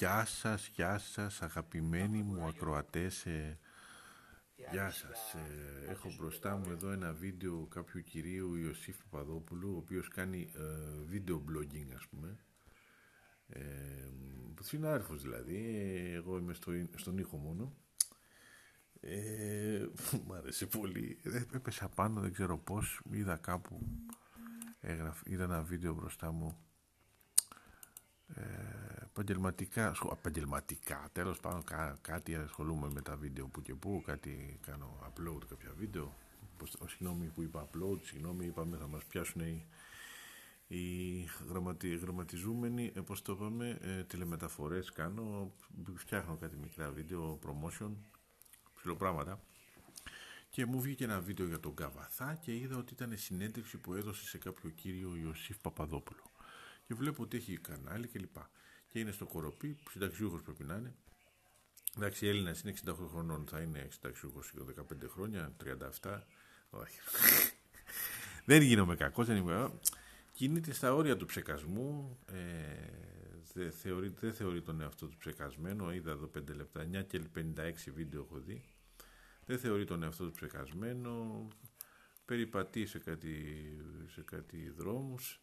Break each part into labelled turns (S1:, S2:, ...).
S1: Γεια σας, γεια σας αγαπημένοι μου ακροατές ε, Γεια σας, ε, έχω μπροστά μου εδώ ένα βίντεο κάποιου κυρίου Ιωσήφ Παπαδόπουλου ο οποίος κάνει ε, βίντεο blogging ας πούμε. Ε, συνάδελφος δηλαδή, εγώ είμαι στο, στον ήχο μόνο. Ε, Μ' άρεσε πολύ, έπεσα πάνω δεν ξέρω πως, είδα κάπου, είδα ένα βίντεο μπροστά μου ε, επαγγελματικά, επαγγελματικά τέλος πάντων κά, κάτι ασχολούμαι με τα βίντεο που και που, κάτι κάνω upload κάποια βίντεο. Πως, συγγνώμη που είπα upload, συγγνώμη είπαμε θα μας πιάσουν οι, οι γραμματι, γραμματιζούμενοι, ε, πώς το είπαμε, ε, τηλεμεταφορές κάνω, φτιάχνω κάτι μικρά βίντεο, promotion, ψηλοπράγματα και μου βγήκε ένα βίντεο για τον Καβαθά και είδα ότι ήταν συνέντευξη που έδωσε σε κάποιο κύριο Ιωσήφ Παπαδόπουλο και βλέπω ότι έχει κανάλι κλπ. Και, και είναι στο κοροπή, συνταξιούχος πρέπει να είναι. Εντάξει, Έλληνα είναι 68 χρονών, θα είναι συνταξιούχος 15 χρόνια, 37. Όχι. δεν γίνομαι κακός, δεν είμαι. Κινείται στα όρια του ψεκασμού. Ε, δεν θεωρεί, δεν θεωρεί τον εαυτό του ψεκασμένο. Είδα εδώ 5 λεπτά, 9 και 56 βίντεο έχω δει. Δεν θεωρεί τον εαυτό του ψεκασμένο. Περιπατεί σε κάτι, σε κάτι δρόμους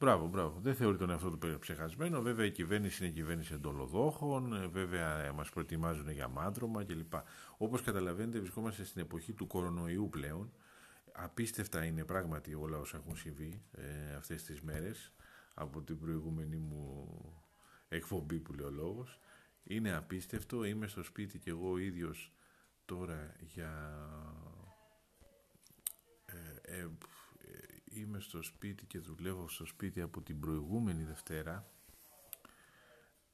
S1: Μπράβο, μπράβο. Δεν θεωρεί τον εαυτό του ψεχασμένο. Βέβαια η κυβέρνηση είναι κυβέρνηση εντολοδόχων. Ε, βέβαια ε, μας προετοιμάζουν για μάντρωμα κλπ. Όπως καταλαβαίνετε, βρισκόμαστε στην εποχή του κορονοϊού πλέον. Απίστευτα είναι πράγματι όλα όσα έχουν συμβεί ε, αυτές τις μέρες από την προηγούμενη μου εκπομπή που λέει ο λόγος. Είναι απίστευτο, είμαι στο σπίτι και εγώ ίδιος τώρα για ε, ε είμαι στο σπίτι και δουλεύω στο σπίτι από την προηγούμενη Δευτέρα.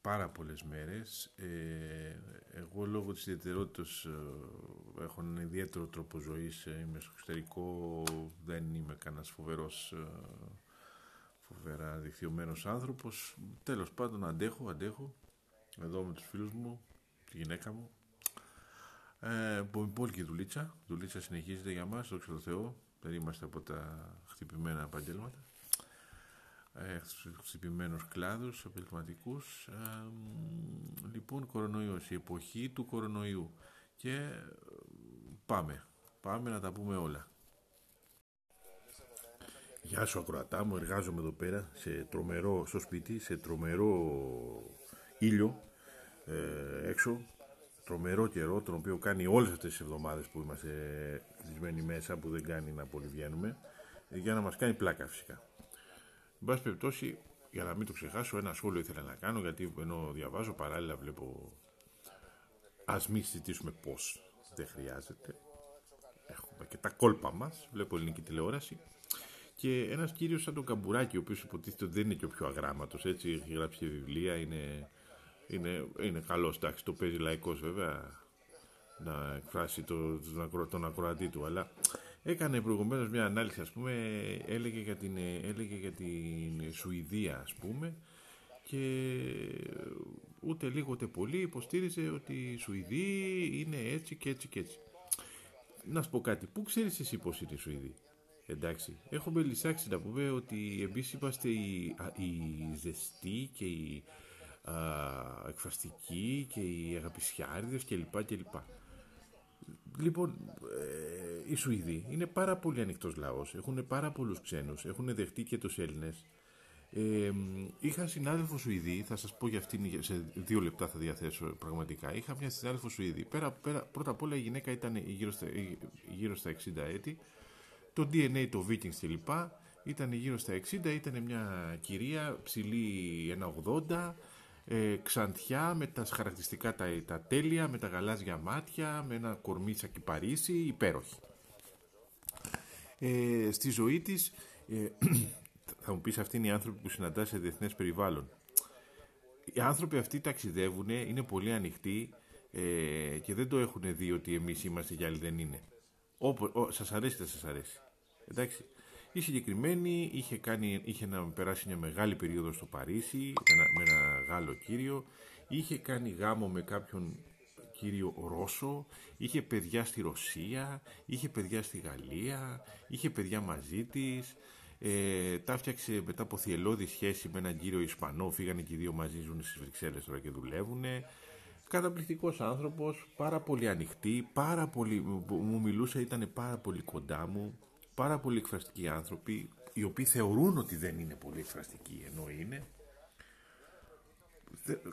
S1: Πάρα πολλές μέρες. Ε, εγώ λόγω της ιδιαιτερότητας ε, έχω έναν ιδιαίτερο τρόπο ζωής. Ε, είμαι στο εξωτερικό δεν είμαι κανένας φοβερός ε, φοβερά δικτυωμένος άνθρωπος. Τέλος πάντων αντέχω, αντέχω. Εδώ με τους φίλους μου τη γυναίκα μου. Ε, πολύ δουλίτσα. Δουλίτσα συνεχίζεται για μας, δόξα τω Θεώ. Δεν είμαστε από τα χτυπημένα επαγγέλματα ε, χτυπημένους κλάδους επαγγελματικούς ε, λοιπόν κορονοϊός η εποχή του κορονοϊού. Και ε, πάμε πάμε να τα πούμε όλα. Γεια σου ακροατά μου, εργάζομαι εδώ πέρα σε τρομερό, στο σπίτι, σε τρομερό ήλιο ε, έξω. Τρομερό καιρό, τον οποίο κάνει όλες αυτές τις εβδομάδες που είμαστε κλεισμένοι μέσα, που δεν κάνει να βγαίνουμε, για να μας κάνει πλάκα φυσικά. Εν πάση περιπτώσει, για να μην το ξεχάσω, ένα σχόλιο ήθελα να κάνω, γιατί ενώ διαβάζω παράλληλα βλέπω, ας μην συζητήσουμε πώς δεν χρειάζεται, έχουμε και τα κόλπα μας, βλέπω ελληνική τηλεόραση, και ένας κύριος σαν τον Καμπουράκη, ο οποίος υποτίθεται ότι δεν είναι και ο πιο αγράμματος, έτσι, έχει γράψει και βιβλία, είναι είναι, είναι καλός, εντάξει, το παίζει λαϊκός βέβαια να εκφράσει το, τον, τον ακροατή του, αλλά έκανε προηγουμένως μια ανάλυση, ας πούμε, έλεγε για την, έλεγε για την Σουηδία, ας πούμε, και ούτε λίγο ούτε πολύ υποστήριζε ότι οι Σουηδοί είναι έτσι και έτσι και έτσι. Να σου πω κάτι, πού ξέρεις εσύ πώς είναι οι Σουηδοί; Εντάξει, έχουμε λησάξει να πούμε ότι εμείς είμαστε οι, οι ζεστοί και οι εκφραστικοί και οι αγαπησιάριδες κλπ. κλπ. Λοιπόν, ε, οι Σουηδοί είναι πάρα πολύ ανοιχτός λαός, έχουν πάρα πολλούς ξένους, έχουν δεχτεί και τους Έλληνες. Ε, είχα συνάδελφο Σουηδή, θα σας πω για αυτήν, σε δύο λεπτά θα διαθέσω πραγματικά. Είχα μια συνάδελφο Σουηδή. Πέρα, πέρα, πρώτα απ' όλα η γυναίκα ήταν γύρω στα, γύρω στα 60 έτη. Το DNA, το Vikings κλπ. Ήταν γύρω στα 60, ήταν μια κυρία ψηλή 1,80 ε, ξαντιά με τα χαρακτηριστικά τα, τα τέλεια, με τα γαλάζια μάτια, με ένα κορμί σαν Παρίσι, υπέροχη. Ε, στη ζωή της, ε, θα μου πεις αυτοί είναι οι άνθρωποι που συναντάς σε διεθνές περιβάλλον. Οι άνθρωποι αυτοί ταξιδεύουν, είναι πολύ ανοιχτοί ε, και δεν το έχουν δει ότι εμείς είμαστε και άλλοι δεν είναι. Όπω, σας αρέσει δεν σας αρέσει. Εντάξει. Η συγκεκριμένη είχε, κάνει, είχε να περάσει μια μεγάλη περίοδο στο Παρίσι με ένα, με Γάλλο κύριο. Είχε κάνει γάμο με κάποιον κύριο Ρώσο, είχε παιδιά στη Ρωσία, είχε παιδιά στη Γαλλία, είχε παιδιά μαζί της. Ε, τα φτιάξε μετά από θυελώδη σχέση με έναν κύριο Ισπανό. Φύγανε και οι δύο μαζί, ζουν στις Βρυξέλλες τώρα και δουλεύουν. Καταπληκτικός άνθρωπος, πάρα πολύ ανοιχτή, πάρα πολύ, μου μιλούσε, ήταν πάρα πολύ κοντά μου. Πάρα πολύ εκφραστικοί άνθρωποι, οι οποίοι θεωρούν ότι δεν είναι πολύ εκφραστικοί, ενώ είναι.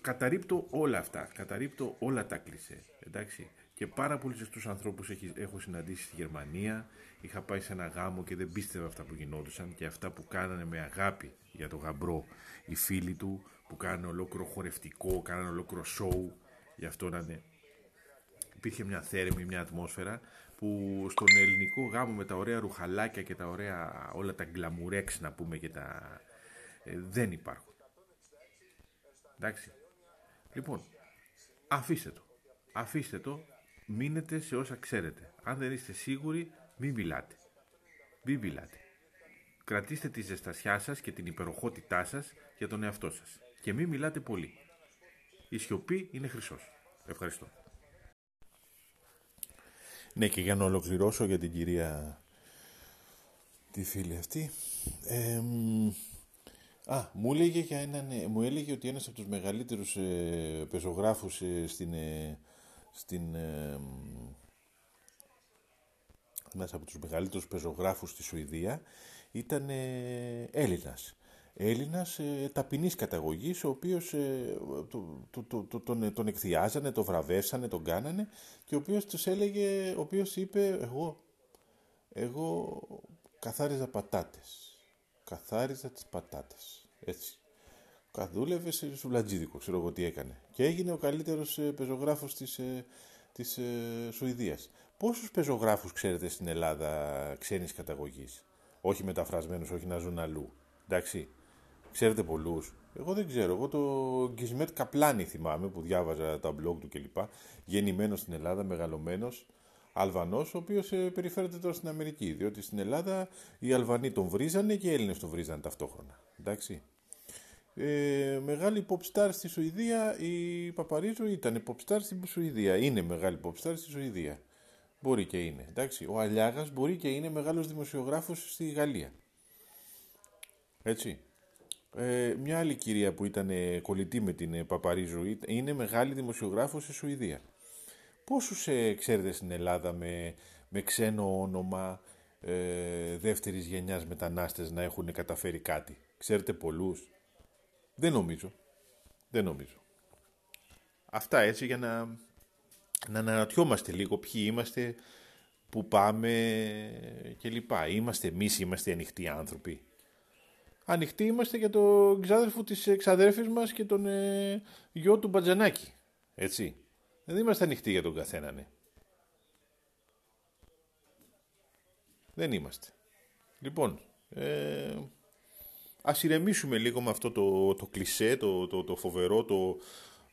S1: Καταρρύπτω όλα αυτά, καταρρύπτω όλα τα κλισέ, εντάξει. Και πάρα πολλού ζεστού ανθρώπους έχω συναντήσει στη Γερμανία. Είχα πάει σε ένα γάμο και δεν πίστευα αυτά που γινόντουσαν και αυτά που κάνανε με αγάπη για τον γαμπρό οι φίλοι του, που κάνανε ολόκληρο χορευτικό, κάνανε ολόκληρο σοου. Γι' αυτό να είναι. Υπήρχε μια θέρμη, μια ατμόσφαιρα που στον ελληνικό γάμο με τα ωραία ρουχαλάκια και τα ωραία όλα τα γκλαμουρέξ να πούμε και τα... Ε, δεν υπάρχουν. Εντάξει. Λοιπόν, αφήστε το. Αφήστε το μείνετε σε όσα ξέρετε. Αν δεν είστε σίγουροι, μην μιλάτε. Μην μιλάτε. Κρατήστε τη ζεστασιά σας και την υπεροχότητά σας για τον εαυτό σας. Και μην μιλάτε πολύ. Η σιωπή είναι χρυσός. Ευχαριστώ. Ναι και για να ολοκληρώσω για την κυρία τη φίλη αυτή. Α, μου έλεγε, για έναν, μου έλεγε ότι ένας από τους μεγαλύτερους ε, πεζογράφους ε, στην, ε, στην, ε, ένας από τους μεγαλύτερους πεζογράφους στη Σουηδία ήταν ε, Έλληνας. Έλληνας ε, ταπεινής καταγωγής, ο οποίος ε, το, το, το, τον, τον εκθιάζανε, τον βραβεύσανε, τον κάνανε και ο οποίος τους έλεγε, ο οποίος είπε εγώ, εγώ καθάριζα πατάτες. Καθάριζα τις πατάτες. Έτσι. Καθούλευε σε σουλατζίδικο, ξέρω εγώ τι έκανε. Και έγινε ο καλύτερος ε, πεζογράφος της, ε, της ε, Σουηδίας. Πόσους πεζογράφους ξέρετε στην Ελλάδα ξένης καταγωγής; Όχι μεταφρασμένους, όχι να ζουν αλλού. Εντάξει. Ξέρετε πολλούς. Εγώ δεν ξέρω. Εγώ το Γκισμέτ Καπλάνη θυμάμαι που διάβαζα τα blog του κλπ. Γεννημένος στην Ελλάδα, μεγαλωμένος. Αλβανός, ο οποίος περιφέρεται τώρα στην Αμερική. Διότι στην Ελλάδα οι Αλβανοί τον βρίζανε και οι Έλληνες τον βρίζανε ταυτόχρονα. Εντάξει. Ε, μεγάλη pop star στη Σουηδία, η Παπαρίζου ήταν pop star στη Σουηδία. Είναι μεγάλη pop star στη Σουηδία. Μπορεί και είναι. Εντάξει. Ο Αλιάγας μπορεί και είναι μεγάλος δημοσιογράφος στη Γαλλία. Έτσι. Ε, μια άλλη κυρία που ήταν κολλητή με την Παπαρίζου είναι μεγάλη δημοσιογράφος στη Σουηδία. Πόσους ε, ξέρετε στην Ελλάδα με, με ξένο όνομα ε, δεύτερης γενιάς μετανάστες να έχουν καταφέρει κάτι; Ξέρετε πολλούς; Δεν νομίζω. Δεν νομίζω. Αυτά έτσι για να, να αναρωτιόμαστε λίγο ποιοι είμαστε, που πάμε κλπ. Είμαστε εμείς, είμαστε ανοιχτοί άνθρωποι. Ανοιχτοί είμαστε για τον ξάδερφο της εξαδέρφης μας και τον ε, γιο του Μπατζανάκη. Έτσι. Δεν είμαστε ανοιχτοί για τον καθένα, ναι. Δεν είμαστε. Λοιπόν, ε, ας ηρεμήσουμε λίγο με αυτό το, το κλισέ, το, το, το φοβερό, το,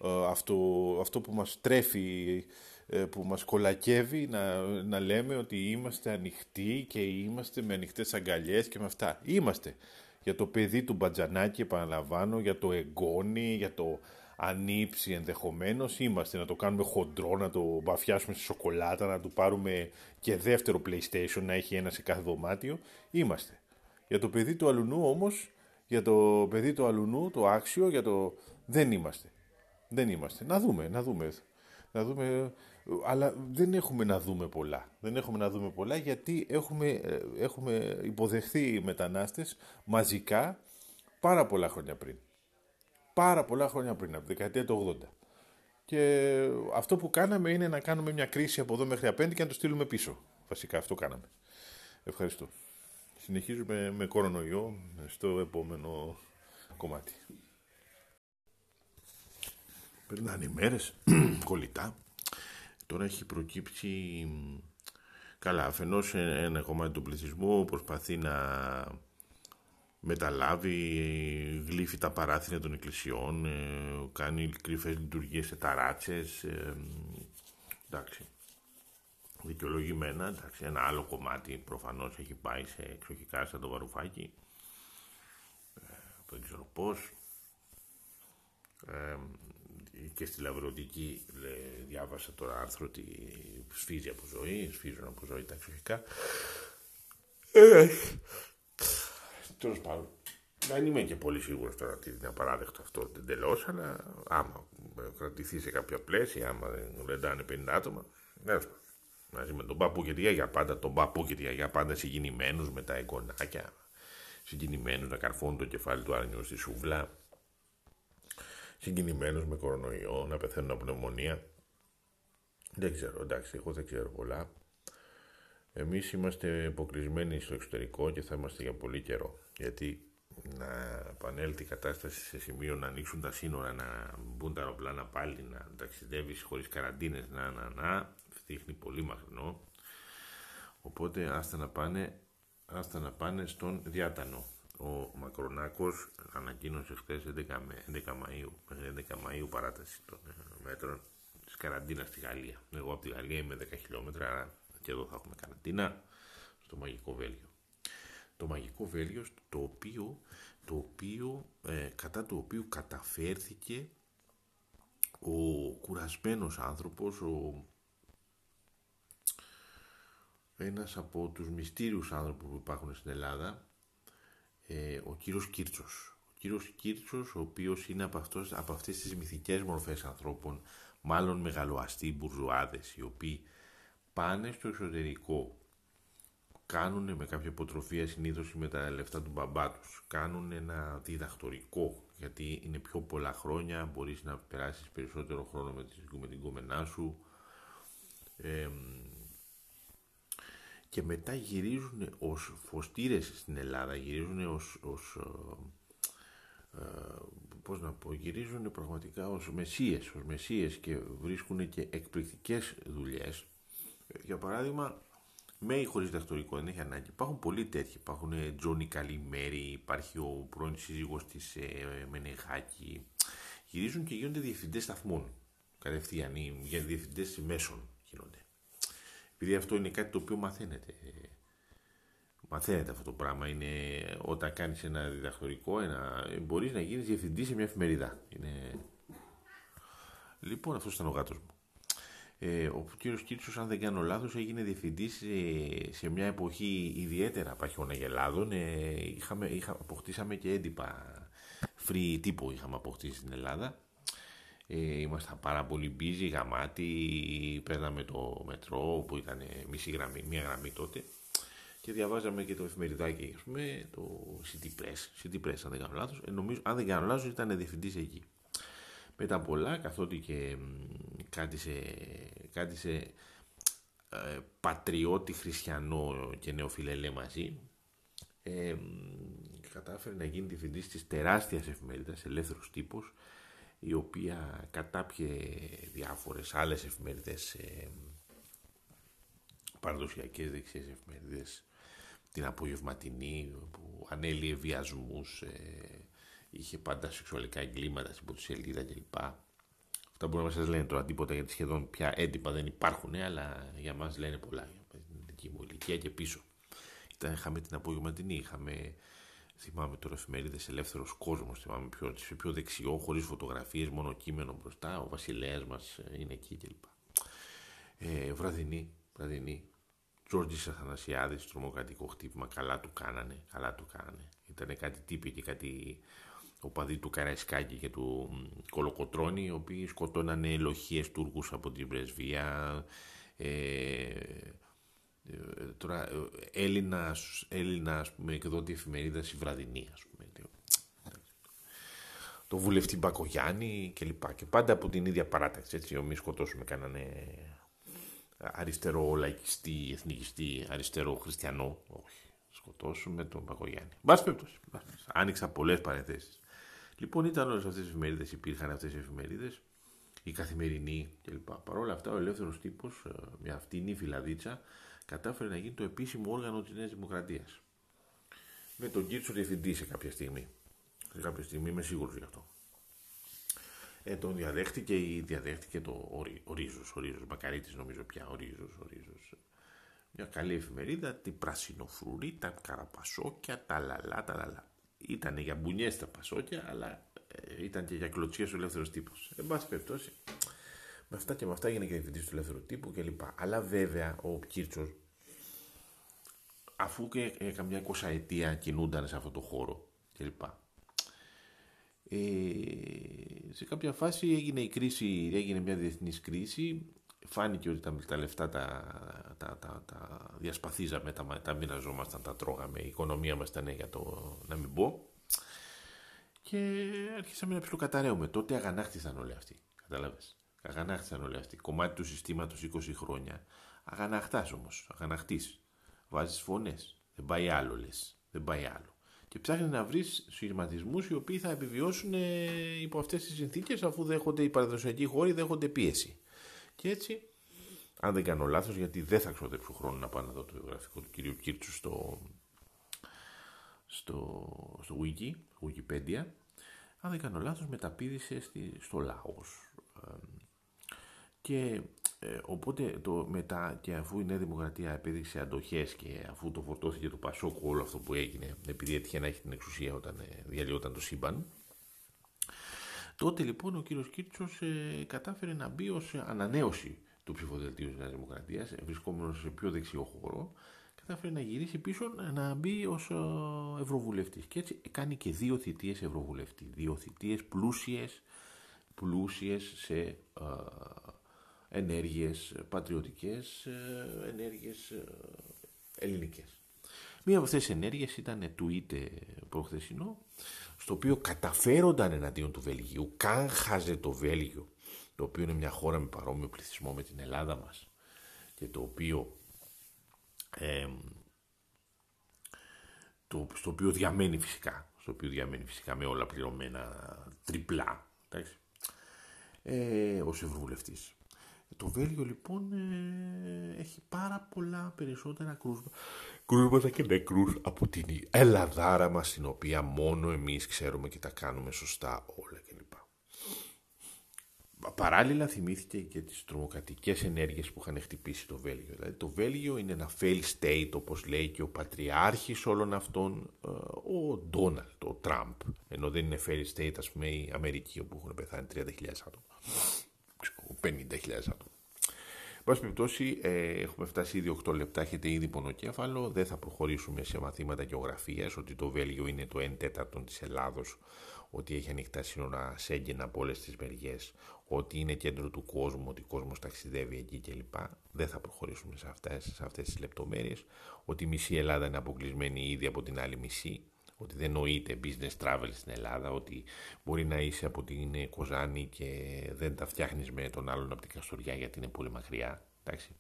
S1: ε, αυτό, αυτό που μας τρέφει, ε, που μας κολακεύει να, να λέμε ότι είμαστε ανοιχτοί και είμαστε με ανοιχτές αγκαλιές και με αυτά. Είμαστε. Για το παιδί του Μπατζανάκη, επαναλαμβάνω, για το εγγόνι, για το ανήψει ενδεχομένως, είμαστε να το κάνουμε χοντρό, να το μπαφιάσουμε στη σοκολάτα, να του πάρουμε και δεύτερο PlayStation, να έχει ένα σε κάθε δωμάτιο. Είμαστε. Για το παιδί του αλουνού όμως για το παιδί του αλουνού, το άξιο, για το... Δεν είμαστε. Δεν είμαστε. Να δούμε, να δούμε. Να δούμε, αλλά δεν έχουμε να δούμε πολλά. Δεν έχουμε να δούμε πολλά γιατί έχουμε, ε, έχουμε υποδεχθεί μετανάστες μαζικά πάρα πολλά χρόνια πριν. Πάρα πολλά χρόνια πριν, από τη δεκαετία του 80. Και αυτό που κάναμε είναι να κάνουμε μια κρίση από εδώ μέχρι απέντε και να το στείλουμε πίσω. Βασικά αυτό κάναμε. Ευχαριστώ. Συνεχίζουμε με κορονοϊό στο επόμενο κομμάτι. Περνάνε οι μέρες, κολλητά. Τώρα έχει προκύψει... Καλά, αφενός ένα κομμάτι του πληθυσμού προσπαθεί να μεταλάβει, γλύφει τα παράθυρα των εκκλησιών, ε, κάνει κρυφές λειτουργίες σε ταράτσες, ε, εντάξει δικαιολογημένα. Εντάξει, ένα άλλο κομμάτι προφανώς έχει πάει σε εξοχικά σαν το βαρουφάκι. Ε, δεν ξέρω πώς. Ε, και στη Λαβρωτική διάβασα τώρα άρθρο ότι σφίζει από ζωή, σφίζουν από ζωή τα εξοχικά. Ε, τέλος πάντων. Δεν είμαι και πολύ σίγουρος τώρα ότι είναι απαράδεκτο αυτό εντελώς, αλλά άμα κρατηθεί σε κάποια πλαίσια, άμα δεν ρεντάνε 50 άτομα, ναι, μαζί με τον παππού και τη γιαγιά πάντα, τον παππού και τη γιαγιά πάντα συγκινημένους με τα εικονάκια, συγκινημένους να καρφώνουν το κεφάλι του άρνιου στη σούβλα, συγκινημένους με κορονοϊό, να πεθαίνουν από πνευμονία. Δεν ξέρω, εντάξει, εγώ δεν ξέρω πολλά. Εμείς είμαστε υποκλεισμένοι στο εξωτερικό και θα είμαστε για πολύ καιρό. Γιατί να επανέλθει η κατάσταση σε σημείο να ανοίξουν τα σύνορα, να μπουν τα αεροπλάνα πάλι, να ταξιδεύεις χωρίς καραντίνες, να, να, να, δείχνει πολύ μακρινό. Οπότε άστα να πάνε, άστα να πάνε στον διάτανο. Ο Μακρονάκος ανακοίνωσε χθες 11, 11 Μαΐου, 11 Μαΐου παράταση των ε, μέτρων της καραντίνας στη Γαλλία. Εγώ από τη Γαλλία είμαι 10 χιλιόμετρα, άρα και εδώ θα έχουμε καραντίνα στο Μαγικό Βέλγιο. Το Μαγικό Βέλγιο, το οποίο, το οποίο ε, κατά το οποίο καταφέρθηκε ο κουρασμένος άνθρωπος, ο, ένας από τους μυστήριους άνθρωπους που υπάρχουν στην Ελλάδα, ε, ο κύριος Κίρτσος. Ο κύριος Κίρτσος, ο οποίος είναι από, αυτός, από αυτές τις μυθικές μορφές ανθρώπων, μάλλον μεγαλοαστοί μπουρζουάδες, οι οποίοι πάνε στο εξωτερικό, κάνουν με κάποια υποτροφία συνήθως με τα λεφτά του μπαμπά τους. Κάνουν ένα διδακτορικό γιατί είναι πιο πολλά χρόνια, μπορείς να περάσεις περισσότερο χρόνο με, με την κομμενά σου και μετά γυρίζουν ως φωστήρες στην Ελλάδα, γυρίζουν ως, ως ε, ε, πώς να πω, γυρίζουν πραγματικά ως μεσίες, ως μεσίες και βρίσκουν και εκπληκτικές δουλειές για παράδειγμα, με ή χωρίς δακτορικό, δεν έχει ανάγκη. Υπάρχουν πολλοί τέτοιοι. Υπάρχουν ε, Τζόνι Καλημέρη, υπάρχει ο πρώην σύζυγος της ε, Μενεχάκη. Γυρίζουν και γίνονται διευθυντές σταθμών. Κατευθείαν ή για διευθυντές μέσων γίνονται. Επειδή αυτό είναι κάτι το οποίο μαθαίνετε. Μαθαίνετε αυτό το πράγμα. Είναι όταν κάνεις ένα διδακτορικό, ένα, μπορείς να γίνεις διευθυντής σε μια εφημερίδα. Είναι... Λοιπόν, αυτός ήταν ο γάτος μου. Ε, ο κύριος Κίτσος, αν δεν κάνω λάθος, έγινε διευθυντής σε, μια εποχή ιδιαίτερα παχιόναγελάδων. Ε, είχαμε, είχα, αποκτήσαμε και έντυπα free τύπο είχαμε αποκτήσει στην Ελλάδα. Ε, ήμασταν πάρα πολύ busy, γαμάτι, παίρναμε το μετρό που ήταν μισή γραμμή, μία γραμμή τότε και διαβάζαμε και το εφημεριδάκι, ας πούμε, το City Press, City Press αν δεν κάνω λάθος. Ε, νομίζω, αν δεν κάνω λάθος ήταν διευθυντής εκεί. Μετά πολλά, καθότι και κάτι σε ε, πατριώτη χριστιανό και νεοφιλελέ μαζί, ε, κατάφερε να γίνει διευθυντής της τεράστιας εφημερίδας, ελεύθερος τύπος, η οποία κατάπιε διάφορες άλλες εφημερίδες, ε, παραδοσιακές δεξιές εφημερίδες, την απογευματινή που ανέλυε βιασμούς, ε, είχε πάντα σεξουαλικά εγκλήματα στην σελίδα κλπ. Αυτά μπορεί να σας λένε τώρα τίποτα γιατί σχεδόν πια έντυπα δεν υπάρχουν, αλλά για μας λένε πολλά. Για την δική μου ηλικία και πίσω. Ήταν, είχαμε την απογευματινή, είχαμε, θυμάμαι τώρα εφημερίδες Ελεύθερος Κόσμος, θυμάμαι πιο, πιο δεξιό, χωρίς φωτογραφίες, μόνο κείμενο μπροστά. Ο βασιλέας μας είναι εκεί κλπ. Ε, βραδινή, βραδινή. Τζόρτζης Αθανασιάδης, τρομοκρατικό χτύπημα, καλά του κάνανε, καλά του κάνανε. Ήταν κάτι τύπη και κάτι οπαδοί του Καραϊσκάκη και του Κολοκοτρώνη, οι οποίοι σκοτώνανε ελοχίες Τούρκους από την πρεσβεία, ε, ε τώρα ε, Έλληνας, Έλληνας πούμε, εκδότη εφημερίδας η Βραδινή, ας πούμε. Το βουλευτή Μπακογιάννη και λοιπά. Και πάντα από την ίδια παράταξη, έτσι, ομοί σκοτώσουμε κάνανε αριστερό λαϊκιστή, εθνικιστή, αριστερό χριστιανό. Όχι, σκοτώσουμε τον Μπακογιάννη. Μπας Άνοιξα πολλές παρενθέσεις. Λοιπόν, ήταν όλες αυτές οι εφημερίδες, υπήρχαν αυτές οι εφημερίδες, η καθημερινή κλπ. Παρ' όλα αυτά, ο ελεύθερος τύπος, ε, μια φτηνή φυλαδίτσα, κατάφερε να γίνει το επίσημο όργανο της Νέας Δημοκρατίας. Με τον Κίτσο διευθυντή σε κάποια στιγμή. Σε κάποια στιγμή είμαι σίγουρος γι' αυτό. Ε, τον διαδέχτηκε ή διαδέχτηκε το, ο, ο Ρίζος, ο Ρίζος Μακαρίτης νομίζω πια, ο Ρίζος, ο Ρίζος. Μια καλή εφημερίδα, την πρασινοφρουρή, τα καραπασόκια, τα λαλά, τα λαλά ήταν για μπουνιές τα πασόκια, αλλά ε, ήταν και για κλωτσίες ο ελεύθερος τύπος. Εν πάση περιπτώσει, με αυτά και με αυτά έγινε και διευθυντής του ελεύθερου τύπου κλπ. Αλλά βέβαια ο Κίρτσο αφού και ε, καμιά εικοσαετία κινούνταν σε αυτό το χώρο κλπ. Ε, σε κάποια φάση έγινε η κρίση, έγινε μια διεθνής κρίση, φάνηκε ότι τα, τα λεφτά τα, τα, τα, τα διασπαθίζαμε, τα, τα μοιραζόμασταν, τα τρώγαμε, η οικονομία μας ήταν για το να μην πω και άρχισαμε να ψιλοκαταραίουμε. Τότε αγανάκτησαν όλοι αυτοί, κατάλαβες. Αγανάκτησαν όλοι αυτοί. Κομμάτι του συστήματος 20 χρόνια. Αγαναχτάς όμως, αγαναχτής. Βάζεις φωνές. Δεν πάει άλλο λες. Δεν πάει άλλο και ψάχνει να βρεις σχηματισμούς οι οποίοι θα επιβιώσουν ε, υπό αυτές τις συνθήκες αφού δέχονται οι παραδοσιακοί χώροι δέχονται πίεση. Και έτσι, αν δεν κάνω λάθος, γιατί δεν θα ξοδέψω χρόνο να πάω να δω το βιογραφικό του κυρίου Κίρτσου στο, στο, στο Wiki, Wikipedia, αν δεν κάνω λάθος μεταπίδησε στο Λάος. Και ε, οπότε το μετά και αφού η Νέα Δημοκρατία επέδειξε αντοχές και αφού το φορτώθηκε το Πασόκο όλο αυτό που έγινε επειδή έτυχε να έχει την εξουσία όταν ε, διαλυόταν το σύμπαν τότε λοιπόν ο κύριος Κίρτσος ε, κατάφερε να μπει ως ανανέωση του ψηφοδελτίου της Νέας Δημοκρατίας βρισκόμενος σε πιο δεξιό χώρο. Κατάφερε να γυρίσει πίσω να μπει ως ευρωβουλευτής. Και έτσι κάνει και δύο θητείες ευρωβουλευτή. Δύο θητείες πλούσιες πλούσιες σε ενέργειες πατριωτικές, ε, ενέργειες ε, ελληνικές. Μία από αυτές τις ενέργειες ήταν το είτε προχθεσινό, στο οποίο καταφέρονταν εναντίον του Βέλγιου, κάγχαζε το Βέλγιο, το οποίο είναι μια χώρα με παρόμοιο πληθυσμό με την Ελλάδα μας και το οποίο το, στο οποίο διαμένει φυσικά, στο οποίο διαμένει φυσικά με όλα πληρωμένα τριπλά, εντάξει, ε, ως Ευρωβουλευτής. Το Βέλγιο λοιπόν ε, έχει πάρα πολλά περισσότερα κρούσματα και νεκρούς από την Ελλαδάρα μας την οποία μόνο εμείς ξέρουμε και τα κάνουμε σωστά όλα κλπ. Παράλληλα θυμήθηκε και τις τρομοκρατικές ενέργειες που είχαν χτυπήσει το Βέλγιο. Δηλαδή το Βέλγιο είναι ένα fail state όπως λέει και ο πατριάρχης όλων αυτών ε, ο Ντόναλτ, ο Τραμπ. Ενώ δεν είναι fail state ας πούμε η Αμερική όπου έχουν πεθάνει 30.000 άτομα. 50.000 άτομα. Πάση περιπτώσει, ε, έχουμε φτάσει ήδη 8 λεπτά, έχετε ήδη πονοκέφαλο. Δεν θα προχωρήσουμε σε μαθήματα γεωγραφίας, ότι το Βέλγιο είναι το 1 τέταρτο της Ελλάδος, ότι έχει ανοιχτά σύνορα Σέγγεν από όλες τις μεριές, ότι είναι κέντρο του κόσμου, ότι ο κόσμος ταξιδεύει εκεί κλπ. Δεν θα προχωρήσουμε σε αυτέ σε αυτές τις λεπτομέρειες. Ότι η μισή Ελλάδα είναι αποκλεισμένη ήδη από την άλλη μισή ότι δεν νοείται business travel στην Ελλάδα, ότι μπορεί να είσαι από την Κοζάνη και δεν τα φτιάχνεις με τον άλλον από την Καστοριά γιατί είναι πολύ μακριά. Εντάξει.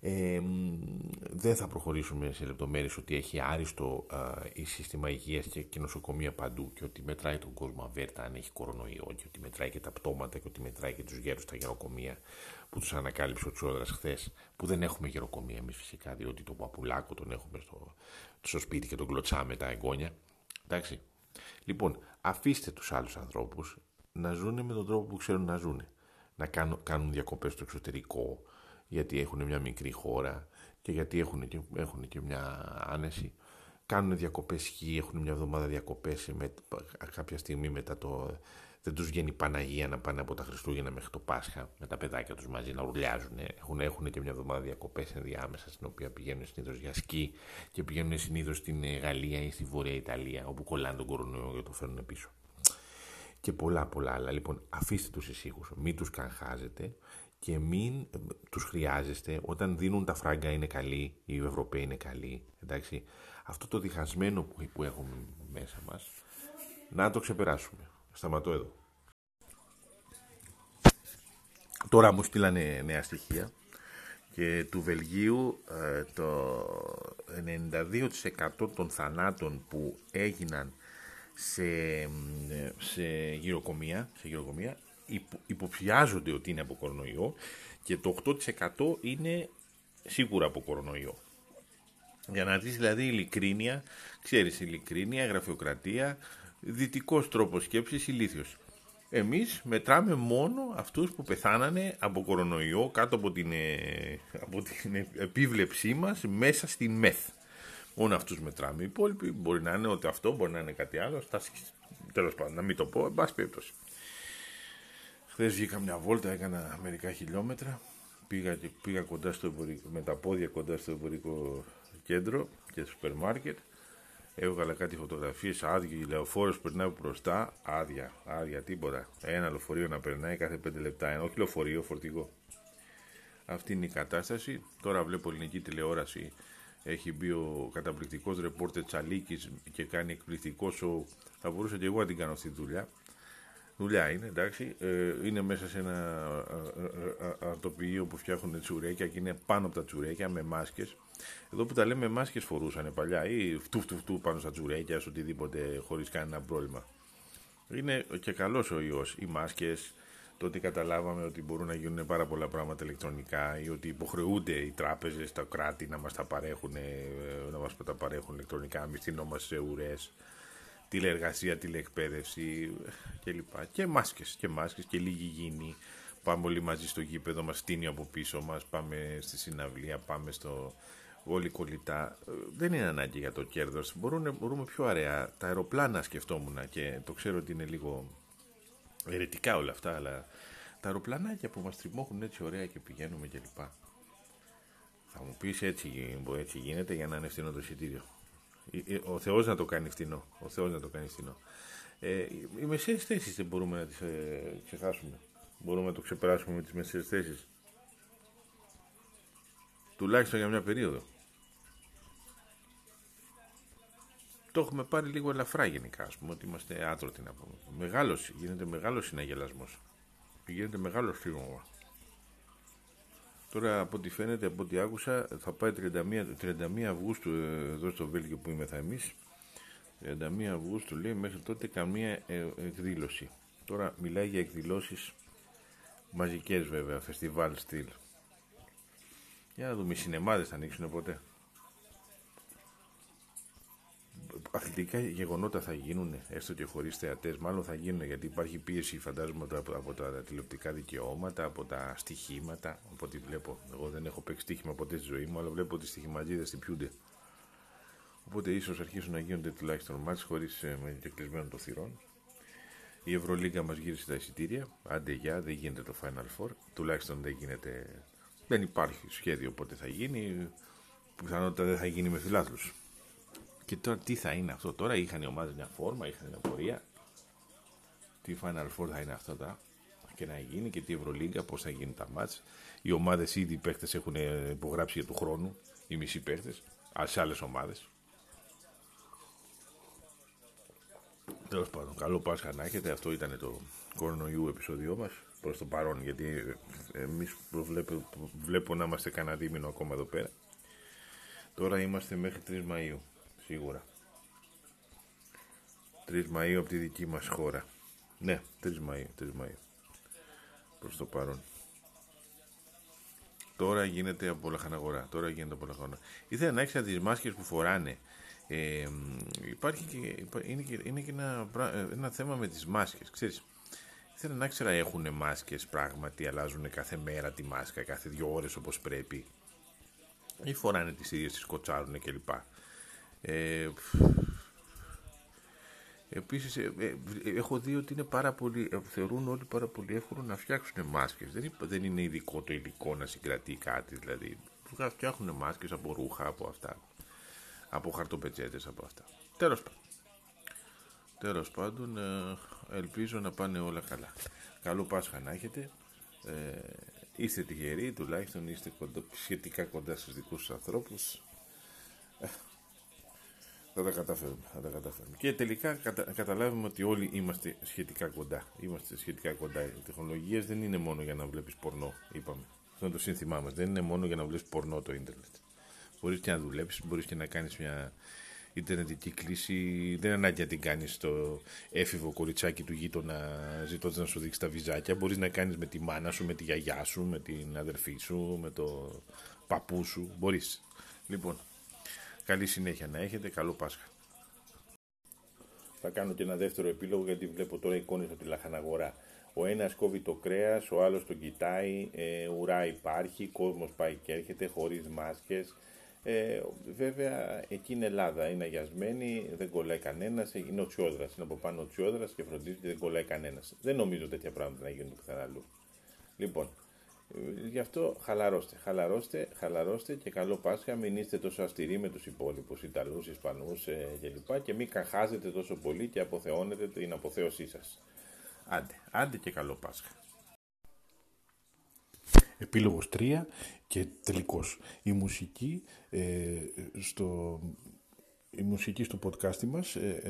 S1: Ε, δεν θα προχωρήσουμε σε λεπτομέρειες ότι έχει άριστο η σύστημα υγείας και, και νοσοκομεία παντού και ότι μετράει τον κόσμο αβέρτα αν έχει κορονοϊό και ότι μετράει και τα πτώματα και ότι μετράει και τους γέρους στα γεροκομεία που τους ανακάλυψε ο Τσόδρας χθες που δεν έχουμε γεροκομεία εμείς φυσικά διότι το παπουλάκο τον έχουμε στο, στο σπίτι και τον κλωτσάμε τα εγγόνια. Εντάξει. Λοιπόν αφήστε τους άλλους ανθρώπους να ζουν με τον τρόπο που ξέρουν να ζουν να κάνουν, κάνουν διακοπές στο εξωτερικό γιατί έχουν μια μικρή χώρα και γιατί έχουν και, έχουν και μια άνεση. Κάνουν διακοπές χ, έχουν μια εβδομάδα διακοπές με, κάποια στιγμή μετά το... Δεν τους βγαίνει Παναγία να πάνε από τα Χριστούγεννα μέχρι το Πάσχα με τα παιδάκια τους μαζί να ουρλιάζουν. Έχουν, έχουν και μια εβδομάδα διακοπές ενδιάμεσα στην οποία πηγαίνουν συνήθως για σκι και πηγαίνουν συνήθως στην ε, Γαλλία ή στη Βόρεια Ιταλία όπου κολλάνε τον κορονοϊό και το φέρνουν πίσω και πολλά πολλά άλλα. Λοιπόν, αφήστε τους ησύχους, μην τους καγχάζετε και μην ε, τους χρειάζεστε όταν δίνουν τα φράγκα είναι καλοί, οι Ευρωπαίοι είναι καλοί, εντάξει. Αυτό το διχασμένο που, που έχουμε μέσα μας, να το ξεπεράσουμε. Σταματώ εδώ. Τώρα μου στείλανε νέα στοιχεία και του Βελγίου ε, το 92% των θανάτων που έγιναν σε, σε γυροκομεία, σε γυροκομεία υποψιάζονται ότι είναι από κορονοϊό και το 8% είναι σίγουρα από κορονοϊό. Για να δεις δηλαδή ειλικρίνεια, ξέρεις ειλικρίνεια, γραφειοκρατία, δυτικός τρόπος σκέψης, ηλίθιος. Εμείς μετράμε μόνο αυτούς που πεθάνανε από κορονοϊό κάτω από την, ε, από την επίβλεψή μας μέσα στη ΜΕΘ. Μόνο αυτούς μετράμε. Οι υπόλοιποι μπορεί να είναι ότι αυτό, μπορεί να είναι κάτι άλλο. Τέλος πάντων, να μην το πω, εν πάση περίπτωση. Χθες βγήκα μια βόλτα, έκανα μερικά χιλιόμετρα. Πήγα, πήγα κοντά στο εμπορικό, με τα πόδια κοντά στο εμπορικό κέντρο και σούπερ μάρκετ. Έβγαλα κάτι φωτογραφίες, άδεια, λεωφόρος περνάει από μπροστά, άδεια, άδεια, τίποτα. Ένα λεωφορείο να περνάει κάθε 5 λεπτά, ένα, όχι λεωφορείο, φορτηγό. Αυτή είναι η κατάσταση. Τώρα βλέπω ελληνική τηλεόραση. Έχει μπει ο καταπληκτικός ρεπόρτερ Τσαλίκης και κάνει εκπληκτικό σοου. Θα μπορούσα και εγώ να την κάνω αυτή τη δουλειά. Δουλειά είναι, εντάξει. Ε, είναι μέσα σε ένα αρτοποιείο που φτιάχνουν τσουρέκια και είναι πάνω από τα τσουρέκια με μάσκες. Εδώ που τα λέμε μάσκες φορούσαν παλιά ή φτου φτου φτου πάνω στα τσουρέκια, σε οτιδήποτε χωρίς κανένα πρόβλημα. Είναι και καλός ο ιός. Οι μάσκες, το ότι καταλάβαμε ότι μπορούν να γίνουν πάρα πολλά πράγματα ηλεκτρονικά ή ότι υποχρεούνται οι τράπεζες, τα κράτη να μας τα παρέχουν, ε, να μας τα παρέχουν ηλεκτρονικά, μυθινό σε ουρές τηλεεργασία, τηλεεκπαίδευση κλπ. Και μάσκες, και μάσκες και λίγη υγιεινή. Πάμε όλοι μαζί στο γήπεδο, μας στείνει από πίσω μας, πάμε στη συναυλία, πάμε στο όλοι κολλητά. Δεν είναι ανάγκη για το κέρδος. Μπορούμε, μπορούμε πιο αραιά. Τα αεροπλάνα σκεφτόμουν και το ξέρω ότι είναι λίγο ερετικά όλα αυτά, αλλά τα αεροπλανάκια που μας τριμώχουν έτσι ωραία και πηγαίνουμε κλπ. Θα μου πεις έτσι, έτσι γίνεται για να είναι φθηνό το εισιτήριο. Ε, ε, ο Θεός να το κάνει φθηνό. Ο Θεός να το κάνει φθηνό. Ε, οι μεσαίες θέσεις δεν μπορούμε να τις ε, ξεχάσουμε. Μπορούμε να το ξεπεράσουμε με τις μεσαίες θέσεις. Τουλάχιστον για μια περίοδο. Το έχουμε πάρει λίγο ελαφρά γενικά, ας πούμε, ότι είμαστε άτρωτοι να πούμε. Μεγάλος, γίνεται μεγάλος συναγελασμός. Γίνεται μεγάλο φύγωμα. Τώρα από ό,τι φαίνεται, από ό,τι άκουσα, θα πάει 31, 31 Αυγούστου ε, εδώ στο Βέλγιο που είμαι θα εμείς. 31 Αυγούστου λέει μέχρι τότε καμία ε, εκδήλωση. Τώρα μιλάει για εκδηλώσεις μαζικές βέβαια, φεστιβάλ στυλ. Για να δούμε, οι σινεμάδες θα ανοίξουν ποτέ αθλητικά γεγονότα θα γίνουν, έστω και χωρίς θεατές, μάλλον θα γίνουν γιατί υπάρχει πίεση, φαντάζομαι, από, από τα τηλεοπτικά δικαιώματα, από τα στοιχήματα. Από ό,τι βλέπω, εγώ δεν έχω παίξει στοίχημα ποτέ στη ζωή μου, αλλά βλέπω ότι οι στοιχηματζίδες πιούνται. Οπότε ίσως αρχίσουν να γίνονται τουλάχιστον μάτς χωρίς ε, με κλεισμένο το θυρών. Η Ευρωλίγκα μας γύρισε τα εισιτήρια. Άντε για, δεν γίνεται το Final Four. Τουλάχιστον δεν γίνεται. Δεν υπάρχει σχέδιο πότε θα γίνει. Πιθανότητα δεν θα γίνει με φιλάθλους. Και τώρα τι θα είναι αυτό τώρα, είχαν οι ομάδες μια φόρμα, είχαν μια πορεία. Τι Final Four θα είναι αυτό τώρα και να γίνει και τι Ευρωλίγκα, πώς θα γίνουν τα μάτς. Οι ομάδες ήδη οι παίχτες έχουν υπογράψει για του χρόνου, οι μισοί παίχτες, σε άλλες ομάδες. Τέλος πάντων, καλό Πάσχα να έχετε. Αυτό ήταν το κορονοϊού επεισόδιό μας προς το παρόν, γιατί εμείς βλέπω να είμαστε κανένα δίμηνο ακόμα εδώ πέρα. Τώρα είμαστε μέχρι 3 Μαΐου σίγουρα. 3 Μαΐου από τη δική μας χώρα. Ναι, 3 Μαΐου, 3 Μαΐου. Προς το παρόν. Τώρα γίνεται από λαχαναγορά. Τώρα γίνεται από λαχαναγορά. Ήθελα να έξερα τις μάσκες που φοράνε. Ε, υπάρχει και, είναι και, είναι και ένα, ένα θέμα με τις μάσκες. Ξέρεις, ήθελα να ξέρω έχουν μάσκες πράγματι, αλλάζουν κάθε μέρα τη μάσκα, κάθε δύο ώρες όπως πρέπει. Ή φοράνε τις ίδιες, τις κοτσάρουν κλπ. Ε, Επίσης ε, ε, έχω δει ότι είναι πάρα πολύ, ε, θεωρούν όλοι πάρα πολύ εύκολο να φτιάξουν μάσκες. Δεν, δεν είναι ειδικό το υλικό να συγκρατεί κάτι δηλαδή. Φτιάχνουν μάσκες από ρούχα, από αυτά. Από χαρτοπετσέτες, από αυτά. Τέλος πάντων. Τέλος πάντων, ελπίζω να πάνε όλα καλά. Καλό Πάσχα να έχετε. Ε, είστε τυχεροί, τουλάχιστον είστε κοντά, σχετικά κοντά στους δικούς σας ανθρώπους. Θα τα καταφέρουμε, θα τα καταφέρουμε. Και τελικά κατα, καταλάβουμε ότι όλοι είμαστε σχετικά κοντά. Είμαστε σχετικά κοντά. Οι τεχνολογίες δεν είναι μόνο για να βλέπεις πορνό, είπαμε. Αυτό είναι το σύνθημά μας. Δεν είναι μόνο για να βλέπεις πορνό το ίντερνετ. Μπορείς και να δουλέψεις, μπορείς και να κάνεις μια ιντερνετική κλίση. Δεν είναι ανάγκη να την κάνεις στο έφηβο κοριτσάκι του γείτονα ζητώντας να σου δείξει τα βυζάκια. Μπορείς να κάνεις με τη μάνα σου, με τη γιαγιά σου, με την αδερφή σου, με το παππού σου. Μπορείς. Λοιπόν, Καλή συνέχεια να έχετε, καλό Πάσχα. Θα κάνω και ένα δεύτερο επίλογο γιατί βλέπω τώρα εικόνες από τη λαχαναγορά. Ο ένας κόβει το κρέας, ο άλλος τον κοιτάει, ε, ουρά υπάρχει, κόσμος πάει και έρχεται χωρίς μάσκες. Ε, βέβαια εκεί είναι Ελλάδα, είναι αγιασμένη, δεν κολλάει κανένας, είναι ο Τσιόδρα. Είναι από πάνω ο Τσιόδρα και φροντίζει ότι δεν κολλάει κανένας. Δεν νομίζω τέτοια πράγματα να γίνουν πουθενά αλλού. Λοιπόν, Γι' αυτό χαλαρώστε, χαλαρώστε, χαλαρώστε και καλό Πάσχα. Μην είστε τόσο αυστηροί με τους υπόλοιπους Ιταλούς, Ισπανούς ε, κλπ. Και μην καχάζετε τόσο πολύ και αποθεώνετε την αποθέωσή σας. Άντε, άντε και καλό Πάσχα. Επίλογος 3 και τελικός. Η μουσική, ε, στο, η μουσική στο podcast μας, ε,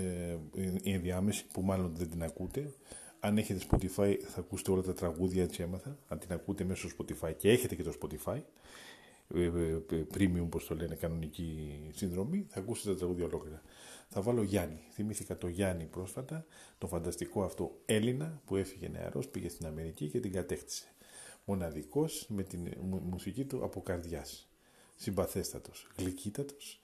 S1: ε, η ενδιάμεση που μάλλον δεν την ακούτε, αν έχετε Spotify θα ακούσετε όλα τα τραγούδια έτσι έμαθα, αν την ακούτε μέσω Spotify και έχετε και το Spotify, ε, ε, premium όπως το λένε κανονική συνδρομή, θα ακούσετε τα τραγούδια ολόκληρα. Θα βάλω Γιάννη. Θυμήθηκα το Γιάννη πρόσφατα, το φανταστικό αυτό Έλληνα που έφυγε νεαρός, πήγε στην Αμερική και την κατέκτησε. Μοναδικός με την μουσική του από καρδιάς. Συμπαθέστατος, γλυκύτατος.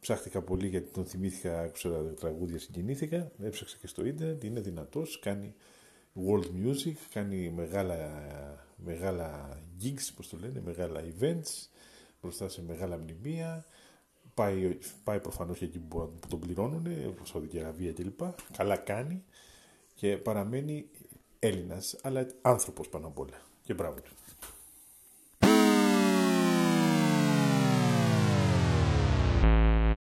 S1: Ψάχτηκα πολύ γιατί τον θυμήθηκα, άκουσα τα τραγούδια, συγκινήθηκα. Έψαξα και στο ίντερνετ, είναι δυνατός, κάνει world music, κάνει μεγάλα, μεγάλα gigs, πώς το λένε, μεγάλα events, μπροστά σε μεγάλα μνημεία, πάει, πάει προφανώς και εκεί που, τον πληρώνουν, Σαουδική Αραβία κλπ. Καλά κάνει και παραμένει Έλληνας, αλλά άνθρωπος πάνω απ' όλα. Και μπράβο του.